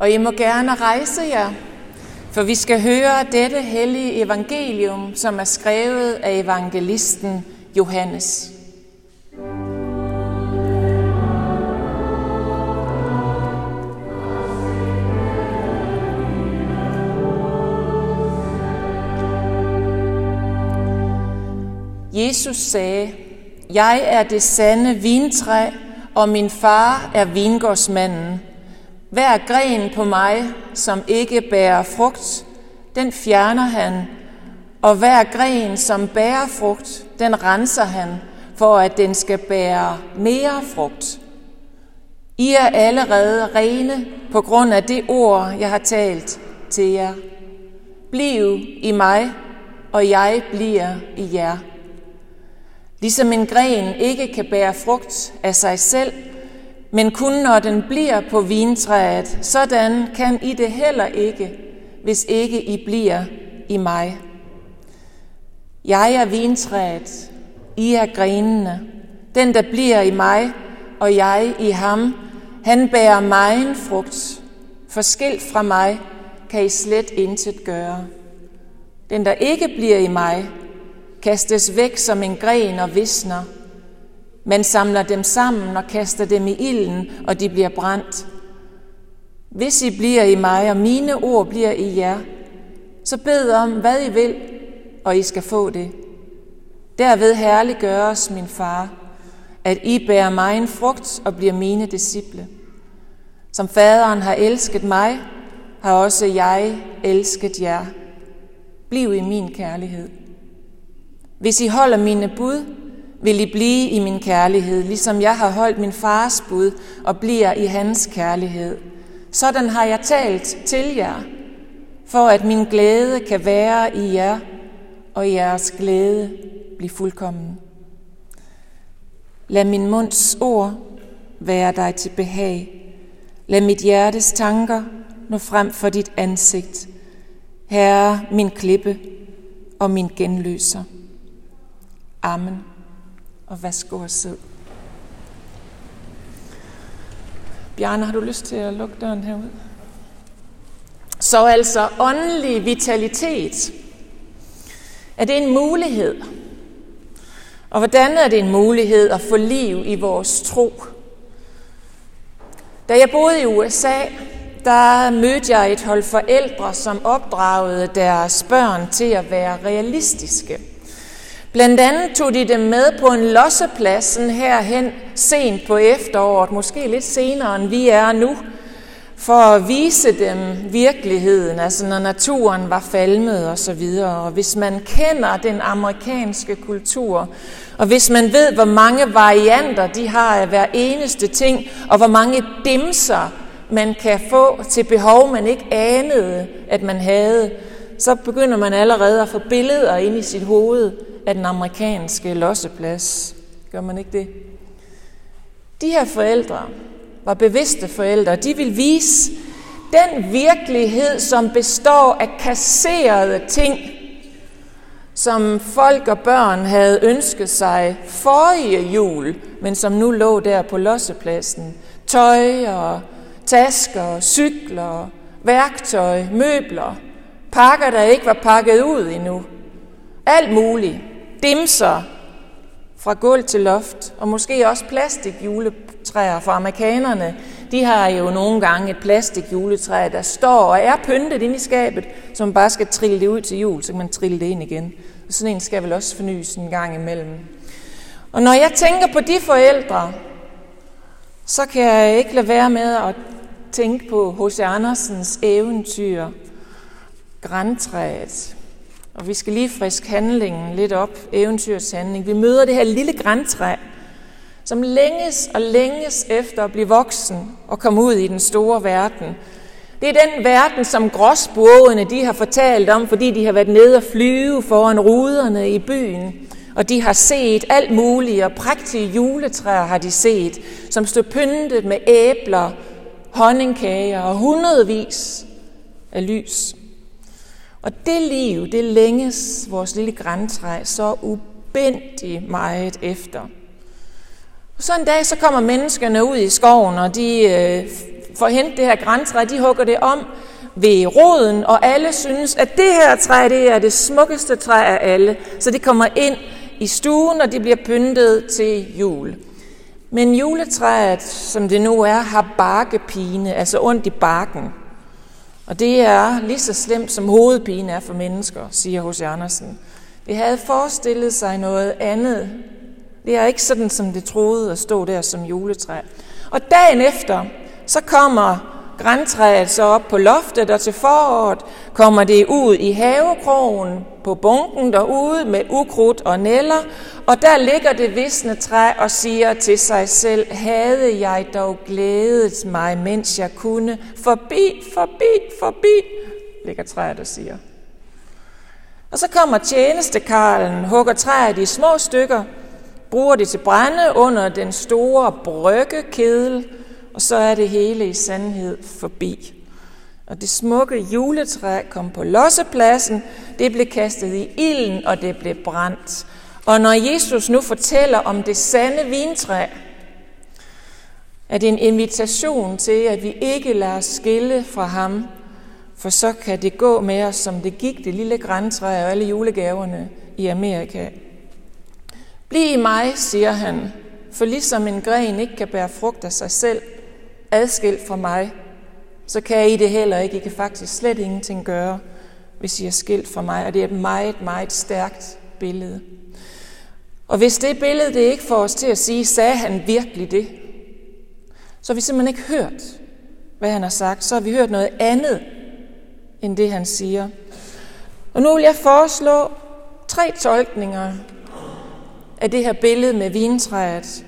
Og I må gerne rejse jer, for vi skal høre dette hellige evangelium, som er skrevet af evangelisten Johannes. Jesus sagde, Jeg er det sande vintræ, og min far er vingårdsmanden. Hver gren på mig, som ikke bærer frugt, den fjerner han, og hver gren, som bærer frugt, den renser han, for at den skal bære mere frugt. I er allerede rene på grund af det ord, jeg har talt til jer. Bliv i mig, og jeg bliver i jer. Ligesom en gren ikke kan bære frugt af sig selv, men kun når den bliver på vintræet, sådan kan I det heller ikke, hvis ikke I bliver i mig. Jeg er vintræet, I er grenene. Den, der bliver i mig, og jeg i ham, han bærer mig en frugt. Forskilt fra mig kan I slet intet gøre. Den, der ikke bliver i mig, kastes væk som en gren og visner. Man samler dem sammen og kaster dem i ilden, og de bliver brændt. Hvis I bliver i mig, og mine ord bliver i jer, så bed om, hvad I vil, og I skal få det. Derved herliggøres min far, at I bærer mig en frugt og bliver mine disciple. Som faderen har elsket mig, har også jeg elsket jer. Bliv i min kærlighed. Hvis I holder mine bud, vil I blive i min kærlighed, ligesom jeg har holdt min fars bud og bliver i hans kærlighed. Sådan har jeg talt til jer, for at min glæde kan være i jer, og jeres glæde blive fuldkommen. Lad min munds ord være dig til behag. Lad mit hjertes tanker nå frem for dit ansigt. Herre, min klippe og min genløser. Amen. Og vaske os selv. Bjarne, har du lyst til at lukke døren herud? Så altså åndelig vitalitet. Er det en mulighed? Og hvordan er det en mulighed at få liv i vores tro? Da jeg boede i USA, der mødte jeg et hold forældre, som opdragede deres børn til at være realistiske. Blandt andet tog de dem med på en lossepladsen herhen sent på efteråret, måske lidt senere end vi er nu, for at vise dem virkeligheden, altså når naturen var falmet og så videre. Og hvis man kender den amerikanske kultur, og hvis man ved, hvor mange varianter de har af hver eneste ting, og hvor mange dimser man kan få til behov, man ikke anede, at man havde, så begynder man allerede at få billeder ind i sit hoved af den amerikanske losseplads. Gør man ikke det? De her forældre var bevidste forældre. De vil vise den virkelighed, som består af kasserede ting, som folk og børn havde ønsket sig forrige jul, men som nu lå der på lossepladsen. Tøj og tasker, cykler, værktøj, møbler, pakker, der ikke var pakket ud endnu. Alt muligt dimser fra gulv til loft, og måske også plastikjuletræer for amerikanerne. De har jo nogle gange et plastikjuletræ, der står og er pyntet inde i skabet, så man bare skal trille det ud til jul, så kan man trille det ind igen. Og sådan en skal vel også fornyes en gang imellem. Og når jeg tænker på de forældre, så kan jeg ikke lade være med at tænke på H.C. Andersens eventyr, Grantræet. Og vi skal lige friske handlingen lidt op, eventyrshandling. Vi møder det her lille græntræ, som længes og længes efter at blive voksen og komme ud i den store verden. Det er den verden, som gråsbogene de har fortalt om, fordi de har været nede og flyve foran ruderne i byen. Og de har set alt muligt, og prægtige juletræer har de set, som stod pyntet med æbler, honningkager og hundredvis af lys. Og det liv, det længes vores lille græntræ så ubindigt meget efter. Og så en dag, så kommer menneskerne ud i skoven, og de øh, får hentet det her græntræ, de hugger det om ved roden, og alle synes, at det her træ, det er det smukkeste træ af alle. Så de kommer ind i stuen, og det bliver pyntet til jul. Men juletræet, som det nu er, har barkepine, altså ondt i barken. Og det er lige så slemt, som hovedpine er for mennesker, siger H.C. Andersen. Det havde forestillet sig noget andet. Det er ikke sådan, som det troede at stå der som juletræ. Og dagen efter, så kommer græntræet så op på loftet, og til foråret kommer det ud i havekrogen på bunken derude med ukrudt og neller, og der ligger det visne træ og siger til sig selv, havde jeg dog glædet mig, mens jeg kunne, forbi, forbi, forbi, ligger træet og siger. Og så kommer tjenestekarlen, hugger træet i små stykker, bruger det til brænde under den store bryggekedel, og så er det hele i sandhed forbi. Og det smukke juletræ kom på lossepladsen, det blev kastet i ilden, og det blev brændt. Og når Jesus nu fortæller om det sande vintræ, er det en invitation til, at vi ikke lader os skille fra ham, for så kan det gå med os, som det gik det lille græntræ og alle julegaverne i Amerika. Bliv i mig, siger han, for ligesom en gren ikke kan bære frugt af sig selv, adskilt fra mig, så kan I det heller ikke. I kan faktisk slet ingenting gøre, hvis I er skilt fra mig. Og det er et meget, meget stærkt billede. Og hvis det billede det ikke får os til at sige, sagde han virkelig det, så har vi simpelthen ikke hørt, hvad han har sagt. Så har vi hørt noget andet, end det han siger. Og nu vil jeg foreslå tre tolkninger af det her billede med vintræet,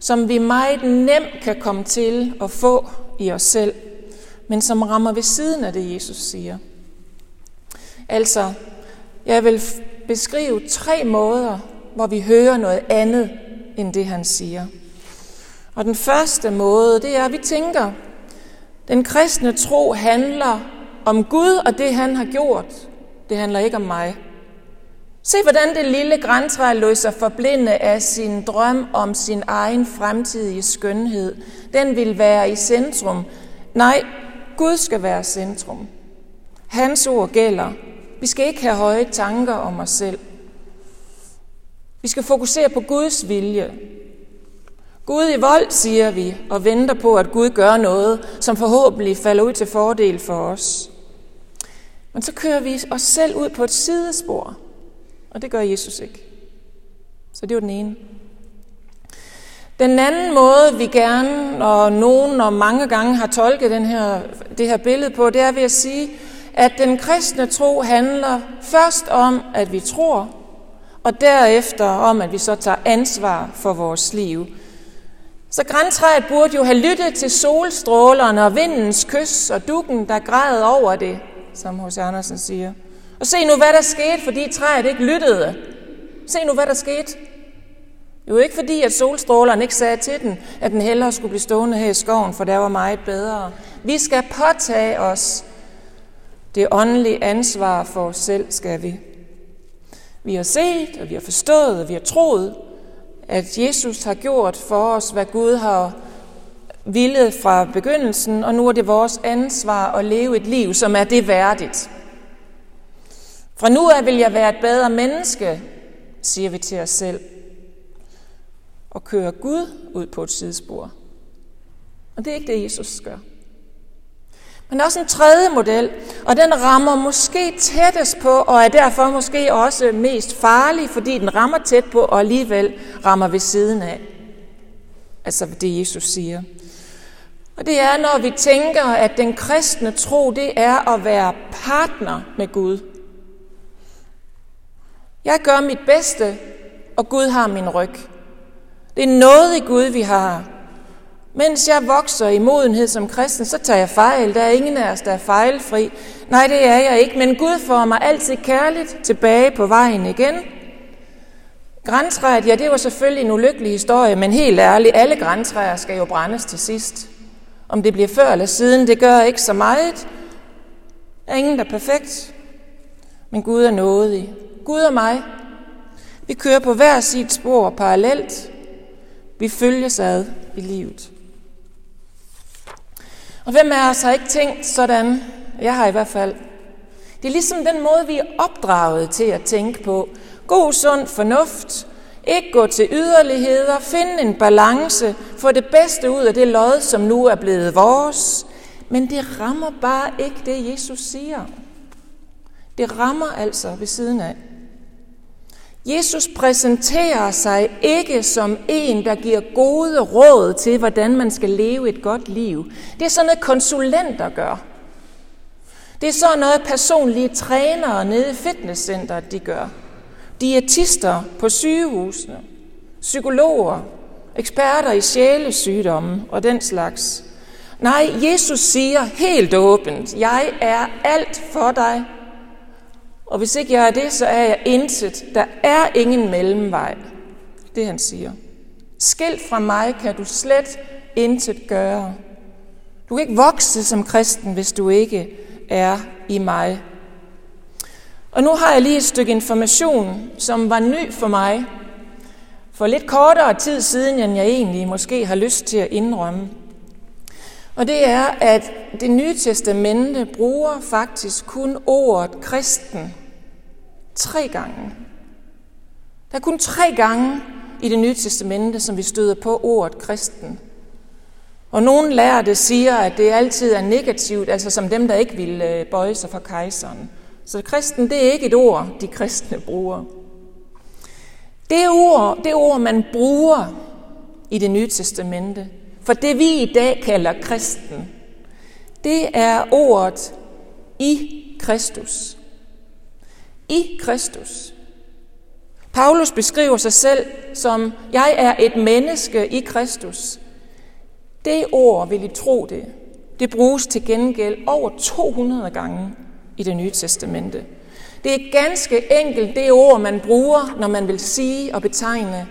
som vi meget nemt kan komme til at få i os selv, men som rammer ved siden af det, Jesus siger. Altså, jeg vil beskrive tre måder, hvor vi hører noget andet end det, han siger. Og den første måde, det er, at vi tænker, den kristne tro handler om Gud og det, han har gjort. Det handler ikke om mig. Se, hvordan det lille græntræ lod sig forblinde af sin drøm om sin egen fremtidige skønhed. Den vil være i centrum. Nej, Gud skal være centrum. Hans ord gælder. Vi skal ikke have høje tanker om os selv. Vi skal fokusere på Guds vilje. Gud i vold, siger vi, og venter på, at Gud gør noget, som forhåbentlig falder ud til fordel for os. Men så kører vi os selv ud på et sidespor, og det gør Jesus ikke. Så det var den ene. Den anden måde, vi gerne, og nogen og mange gange har tolket den her, det her billede på, det er ved at sige, at den kristne tro handler først om, at vi tror, og derefter om, at vi så tager ansvar for vores liv. Så græntræet burde jo have lyttet til solstrålerne og vindens kys og dukken, der græd over det, som hos Andersen siger. Og se nu, hvad der skete, fordi træet ikke lyttede. Se nu, hvad der skete. Jo ikke fordi, at solstrålerne ikke sagde til den, at den hellere skulle blive stående her i skoven, for der var meget bedre. Vi skal påtage os det åndelige ansvar for os selv, skal vi. Vi har set, og vi har forstået, og vi har troet, at Jesus har gjort for os, hvad Gud har ville fra begyndelsen, og nu er det vores ansvar at leve et liv, som er det værdigt. Fra nu af vil jeg være et bedre menneske, siger vi til os selv, og kører Gud ud på et sidespor. Og det er ikke det, Jesus gør. Men der er også en tredje model, og den rammer måske tættest på, og er derfor måske også mest farlig, fordi den rammer tæt på, og alligevel rammer ved siden af. Altså det, Jesus siger. Og det er, når vi tænker, at den kristne tro, det er at være partner med Gud. Jeg gør mit bedste, og Gud har min ryg. Det er noget i Gud, vi har. Mens jeg vokser i modenhed som kristen, så tager jeg fejl. Der er ingen af os, der er fejlfri. Nej, det er jeg ikke, men Gud får mig altid kærligt tilbage på vejen igen. Græntræet, ja, det var selvfølgelig en ulykkelig historie, men helt ærligt, alle græntræer skal jo brændes til sidst. Om det bliver før eller siden, det gør ikke så meget. Der er ingen, der er perfekt. Men Gud er nådig. Gud og mig, vi kører på hver sit spor parallelt. Vi følges ad i livet. Og hvem af os har ikke tænkt sådan? Jeg har i hvert fald. Det er ligesom den måde, vi er opdraget til at tænke på. God, sund fornuft. Ikke gå til yderligheder. Finde en balance. Få det bedste ud af det lod, som nu er blevet vores. Men det rammer bare ikke det, Jesus siger. Det rammer altså ved siden af. Jesus præsenterer sig ikke som en, der giver gode råd til, hvordan man skal leve et godt liv. Det er sådan noget, konsulenter gør. Det er sådan noget, personlige trænere nede i fitnesscenteret de gør. Diætister på sygehusene, psykologer, eksperter i sjælesygdomme og den slags. Nej, Jesus siger helt åbent, jeg er alt for dig, og hvis ikke jeg er det, så er jeg intet. Der er ingen mellemvej. Det han siger. Skilt fra mig kan du slet intet gøre. Du kan ikke vokse som kristen, hvis du ikke er i mig. Og nu har jeg lige et stykke information, som var ny for mig. For lidt kortere tid siden, end jeg egentlig måske har lyst til at indrømme. Og det er, at det nye testamente bruger faktisk kun ordet kristen Tre gange. Der er kun tre gange i det nye testamente, som vi støder på ordet kristen. Og nogle lærte siger, at det altid er negativt, altså som dem, der ikke vil øh, bøje sig for kejseren. Så kristen, det er ikke et ord, de kristne bruger. Det ord, det ord, man bruger i det nye testamente, for det vi i dag kalder kristen, det er ordet i Kristus i Kristus. Paulus beskriver sig selv som, jeg er et menneske i Kristus. Det ord, vil I tro det, det bruges til gengæld over 200 gange i det nye testamente. Det er ganske enkelt det ord, man bruger, når man vil sige og betegne,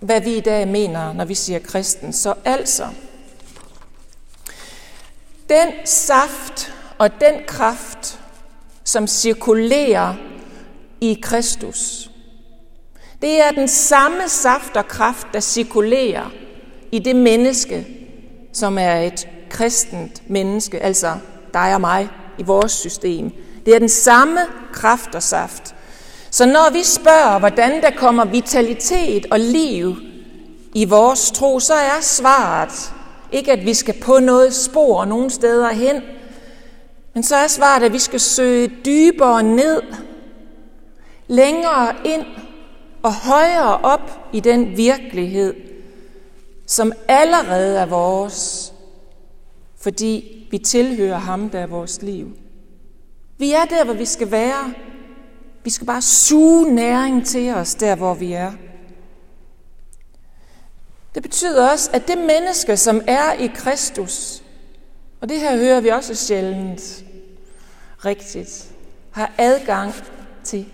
hvad vi i dag mener, når vi siger kristen. Så altså, den saft og den kraft, som cirkulerer i Kristus. Det er den samme saft og kraft, der cirkulerer i det menneske, som er et kristent menneske, altså dig og mig i vores system. Det er den samme kraft og saft. Så når vi spørger, hvordan der kommer vitalitet og liv i vores tro, så er svaret ikke, at vi skal på noget spor nogen steder hen, men så er svaret, at vi skal søge dybere ned, længere ind og højere op i den virkelighed, som allerede er vores, fordi vi tilhører ham, der er vores liv. Vi er der, hvor vi skal være. Vi skal bare suge næring til os, der hvor vi er. Det betyder også, at det menneske, som er i Kristus, og det her hører vi også sjældent rigtigt, har adgang til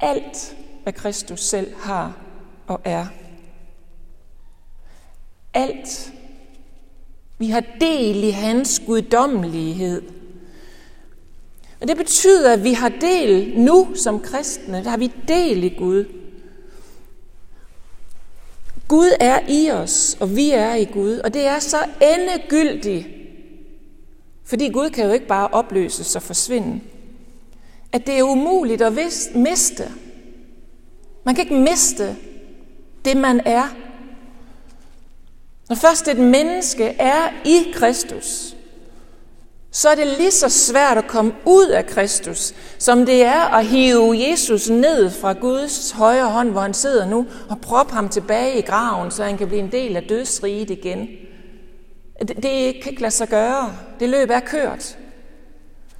alt, hvad Kristus selv har og er. Alt. Vi har del i hans guddommelighed. Og det betyder, at vi har del nu som kristne. Der har vi del i Gud. Gud er i os, og vi er i Gud. Og det er så endegyldigt, fordi Gud kan jo ikke bare opløses og forsvinde. At det er umuligt at miste. Man kan ikke miste det, man er. Når først et menneske er i Kristus, så er det lige så svært at komme ud af Kristus, som det er at hive Jesus ned fra Guds højre hånd, hvor han sidder nu, og proppe ham tilbage i graven, så han kan blive en del af dødsriget igen. Det, det kan ikke lade sig gøre. Det løb er kørt.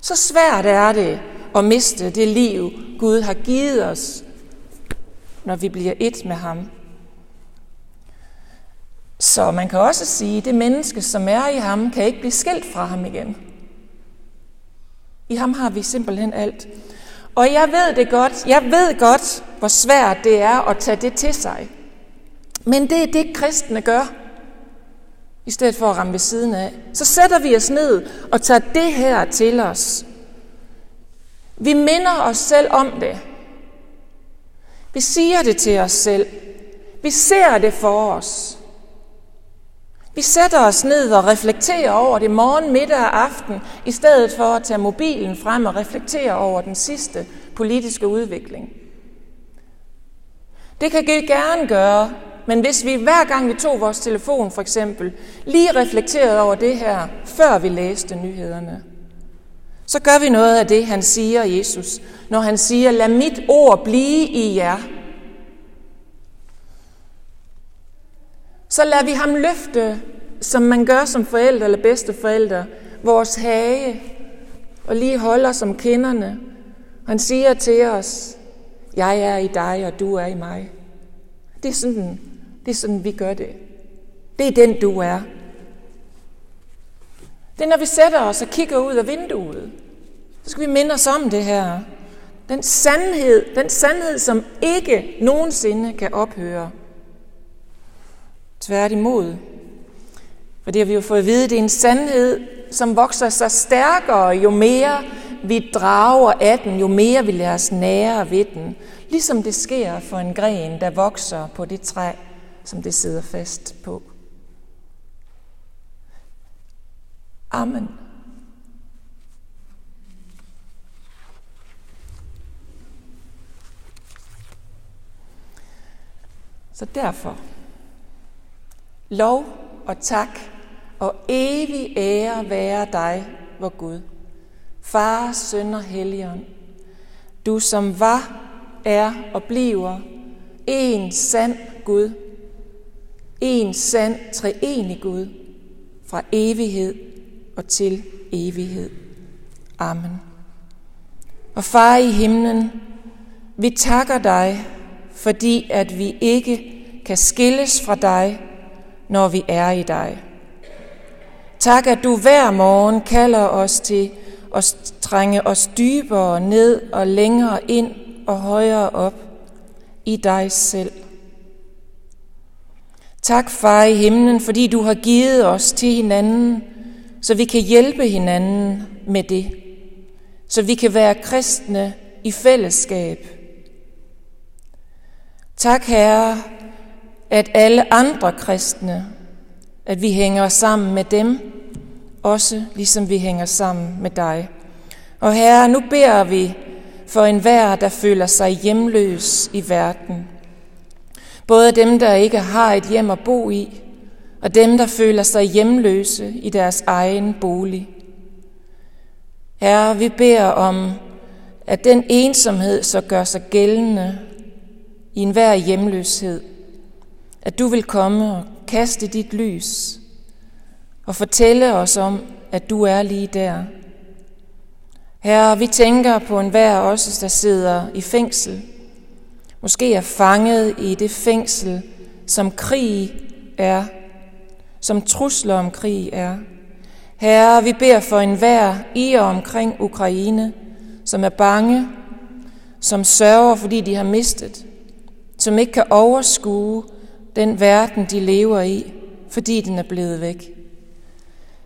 Så svært er det at miste det liv, Gud har givet os, når vi bliver et med ham. Så man kan også sige, at det menneske, som er i ham, kan ikke blive skilt fra ham igen. I ham har vi simpelthen alt. Og jeg ved det godt, jeg ved godt, hvor svært det er at tage det til sig. Men det er det, kristne gør i stedet for at ramme ved siden af. Så sætter vi os ned og tager det her til os. Vi minder os selv om det. Vi siger det til os selv. Vi ser det for os. Vi sætter os ned og reflekterer over det morgen, middag og aften, i stedet for at tage mobilen frem og reflektere over den sidste politiske udvikling. Det kan vi gerne gøre, men hvis vi hver gang vi tog vores telefon for eksempel, lige reflekterede over det her, før vi læste nyhederne, så gør vi noget af det, han siger, Jesus, når han siger, lad mit ord blive i jer. Så lader vi ham løfte, som man gør som forældre eller bedsteforældre, vores hage, og lige holder som kinderne. Han siger til os, jeg er i dig, og du er i mig. Det er sådan, det er sådan vi gør det. Det er den, du er. Det er, når vi sætter os og kigger ud af vinduet. Så skal vi minde os om det her. Den sandhed, den sandhed, som ikke nogensinde kan ophøre. Tværtimod. For det har vi jo fået at vide, det er en sandhed, som vokser sig stærkere, jo mere vi drager af den, jo mere vi lader os nære ved den. Ligesom det sker for en gren, der vokser på det træ, som det sidder fast på. Amen. Så derfor, lov og tak og evig ære være dig, vor Gud, Far, Søn og Helligånd, du som var, er og bliver en sand Gud, en sand treenig Gud, fra evighed og til evighed. Amen. Og far i himlen, vi takker dig, fordi at vi ikke kan skilles fra dig, når vi er i dig. Tak, at du hver morgen kalder os til at trænge os dybere ned og længere ind og højere op i dig selv. Tak, far i himlen, fordi du har givet os til hinanden, så vi kan hjælpe hinanden med det. Så vi kan være kristne i fællesskab. Tak, Herre, at alle andre kristne, at vi hænger sammen med dem, også ligesom vi hænger sammen med dig. Og Herre, nu beder vi for enhver, der føler sig hjemløs i verden. Både dem, der ikke har et hjem at bo i, og dem, der føler sig hjemløse i deres egen bolig. Herre, vi beder om, at den ensomhed så gør sig gældende i enhver hjemløshed, at du vil komme og kaste dit lys og fortælle os om, at du er lige der. Herre, vi tænker på enhver også, der sidder i fængsel, måske er fanget i det fængsel, som krig er, som trusler om krig er. Herre, vi beder for enhver i og omkring Ukraine, som er bange, som sørger, fordi de har mistet, som ikke kan overskue den verden, de lever i, fordi den er blevet væk.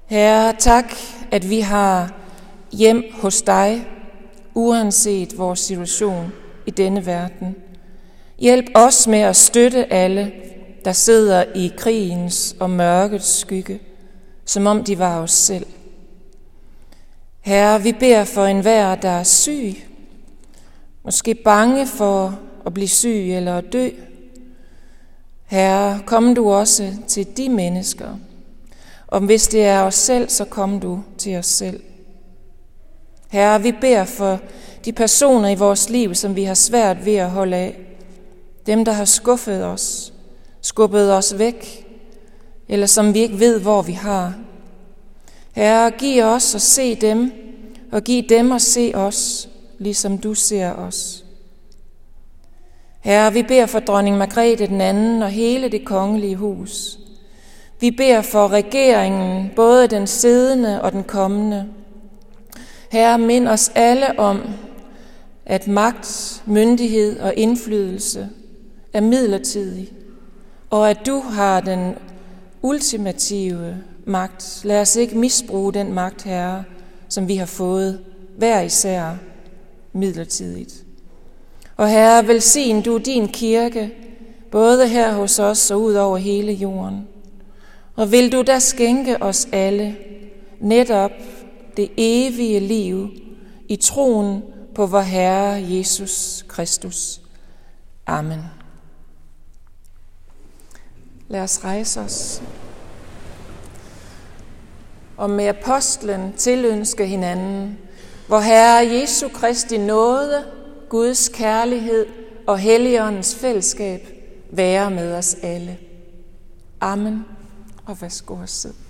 Herre, tak, at vi har hjem hos dig, uanset vores situation i denne verden. Hjælp os med at støtte alle, der sidder i krigens og mørkets skygge, som om de var os selv. Herre, vi beder for enhver, der er syg, måske bange for at blive syg eller at dø. Herre, kom du også til de mennesker. Og hvis det er os selv, så kom du til os selv. Herre, vi beder for de personer i vores liv, som vi har svært ved at holde af. Dem, der har skuffet os, skubbet os væk, eller som vi ikke ved, hvor vi har. Herre, giv os at se dem, og giv dem at se os, ligesom du ser os. Herre, vi beder for dronning Margrethe den anden og hele det kongelige hus. Vi beder for regeringen, både den siddende og den kommende. Herre, mind os alle om, at magt, myndighed og indflydelse er midlertidig, og at du har den ultimative magt. Lad os ikke misbruge den magt, Herre, som vi har fået hver især midlertidigt. Og Herre, velsign du din kirke, både her hos os og ud over hele jorden. Og vil du da skænke os alle netop det evige liv i troen på vor Herre Jesus Kristus. Amen. Lad os rejse os. Og med apostlen tilønske hinanden, hvor Herre Jesu Kristi nåde, Guds kærlighed og Helligåndens fællesskab være med os alle. Amen. Og værsgo at sidde.